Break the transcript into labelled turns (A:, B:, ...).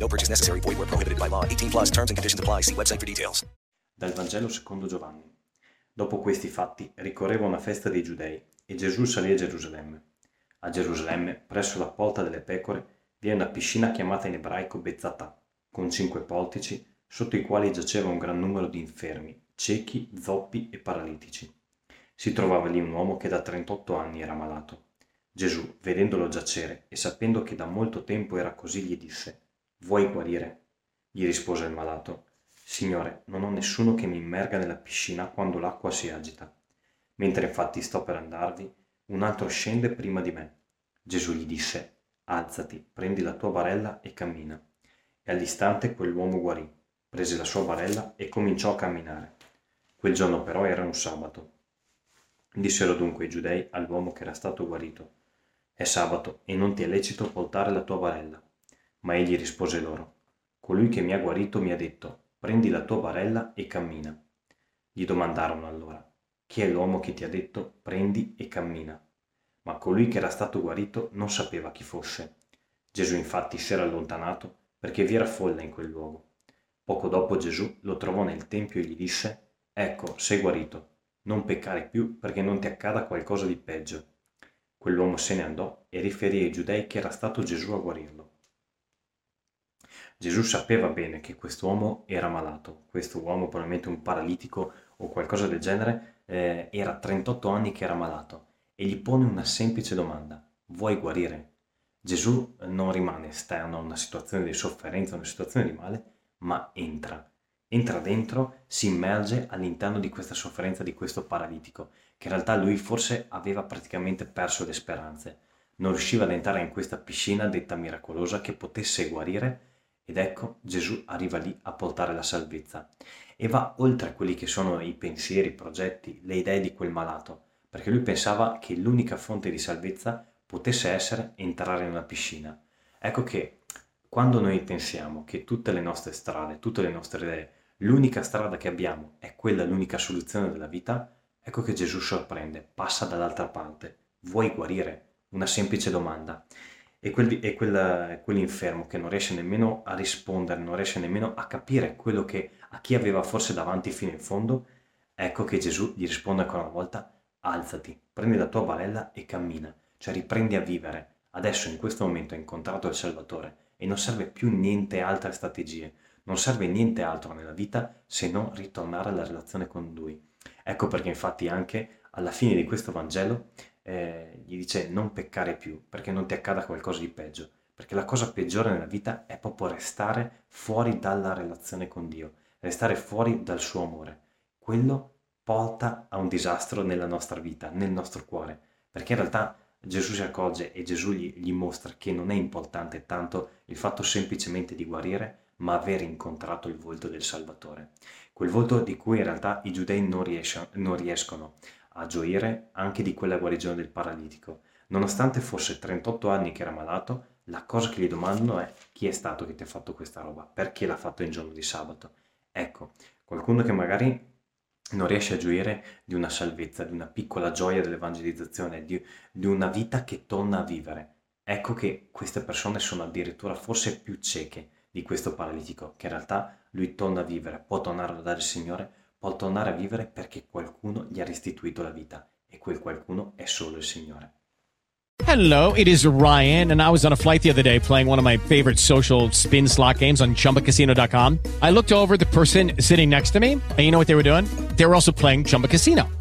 A: No purchase necessary. Void where prohibited by law. 18 plus terms and conditions apply. See website for details.
B: Dal Vangelo secondo Giovanni. Dopo questi fatti ricorreva una festa dei Giudei e Gesù salì a Gerusalemme. A Gerusalemme, presso la Porta delle Pecore, vi è una piscina chiamata in ebraico Bezzatà, con cinque portici, sotto i quali giaceva un gran numero di infermi, ciechi, zoppi e paralitici. Si trovava lì un uomo che da 38 anni era malato. Gesù, vedendolo giacere e sapendo che da molto tempo era così, gli disse, Vuoi guarire? Gli rispose il malato, Signore, non ho nessuno che mi immerga nella piscina quando l'acqua si agita. Mentre infatti sto per andarvi, un altro scende prima di me. Gesù gli disse, Alzati, prendi la tua barella e cammina. E all'istante quell'uomo guarì, prese la sua barella e cominciò a camminare. Quel giorno però era un sabato. Dissero dunque i giudei all'uomo che era stato guarito, È sabato e non ti è lecito portare la tua barella. Ma egli rispose loro, Colui che mi ha guarito mi ha detto, prendi la tua barella e cammina. Gli domandarono allora, chi è l'uomo che ti ha detto, prendi e cammina? Ma colui che era stato guarito non sapeva chi fosse. Gesù infatti si era allontanato perché vi era folla in quel luogo. Poco dopo Gesù lo trovò nel Tempio e gli disse, Ecco, sei guarito, non peccare più perché non ti accada qualcosa di peggio. Quell'uomo se ne andò e riferì ai giudei che era stato Gesù a guarirlo. Gesù sapeva bene che quest'uomo era malato, questo uomo probabilmente un paralitico o qualcosa del genere, eh, era 38 anni che era malato e gli pone una semplice domanda, vuoi guarire? Gesù non rimane esterno a una situazione di sofferenza, a una situazione di male, ma entra. Entra dentro, si immerge all'interno di questa sofferenza di questo paralitico, che in realtà lui forse aveva praticamente perso le speranze. Non riusciva ad entrare in questa piscina detta miracolosa che potesse guarire ed ecco Gesù arriva lì a portare la salvezza e va oltre quelli che sono i pensieri, i progetti, le idee di quel malato, perché lui pensava che l'unica fonte di salvezza potesse essere entrare in una piscina. Ecco che quando noi pensiamo che tutte le nostre strade, tutte le nostre idee, l'unica strada che abbiamo è quella, l'unica soluzione della vita, ecco che Gesù sorprende, passa dall'altra parte. Vuoi guarire? Una semplice domanda e, quel, e quel, quell'infermo che non riesce nemmeno a rispondere, non riesce nemmeno a capire quello che a chi aveva forse davanti fino in fondo, ecco che Gesù gli risponde ancora una volta, alzati, prendi la tua barella e cammina, cioè riprendi a vivere. Adesso in questo momento hai incontrato il Salvatore e non serve più niente altre strategie, non serve niente altro nella vita se non ritornare alla relazione con Lui. Ecco perché infatti anche alla fine di questo Vangelo eh, gli dice non peccare più perché non ti accada qualcosa di peggio, perché la cosa peggiore nella vita è proprio restare fuori dalla relazione con Dio, restare fuori dal suo amore. Quello porta a un disastro nella nostra vita, nel nostro cuore, perché in realtà Gesù si accorge e Gesù gli, gli mostra che non è importante tanto il fatto semplicemente di guarire, ma aver incontrato il volto del Salvatore. Quel volto di cui in realtà i giudei non, riesce, non riescono a gioire anche di quella guarigione del paralitico. Nonostante fosse 38 anni che era malato, la cosa che gli domandano è chi è stato che ti ha fatto questa roba? Perché l'ha fatto in giorno di sabato? Ecco, qualcuno che magari non riesce a gioire di una salvezza, di una piccola gioia dell'evangelizzazione, di, di una vita che torna a vivere. Ecco che queste persone sono addirittura forse più cieche di questo paralitico, che in realtà lui torna a vivere, può tornare a lodare il Signore può tornare a vivere perché qualcuno gli ha restituito la vita e quel qualcuno è solo il Signore.
C: Hello, it is Ryan, and I was on a flight the other day playing one of my favorite social spin slot games on chumbacasino.com. I looked over the person sitting next to me, and you know what they were doing? They were also playing Chumba Casino.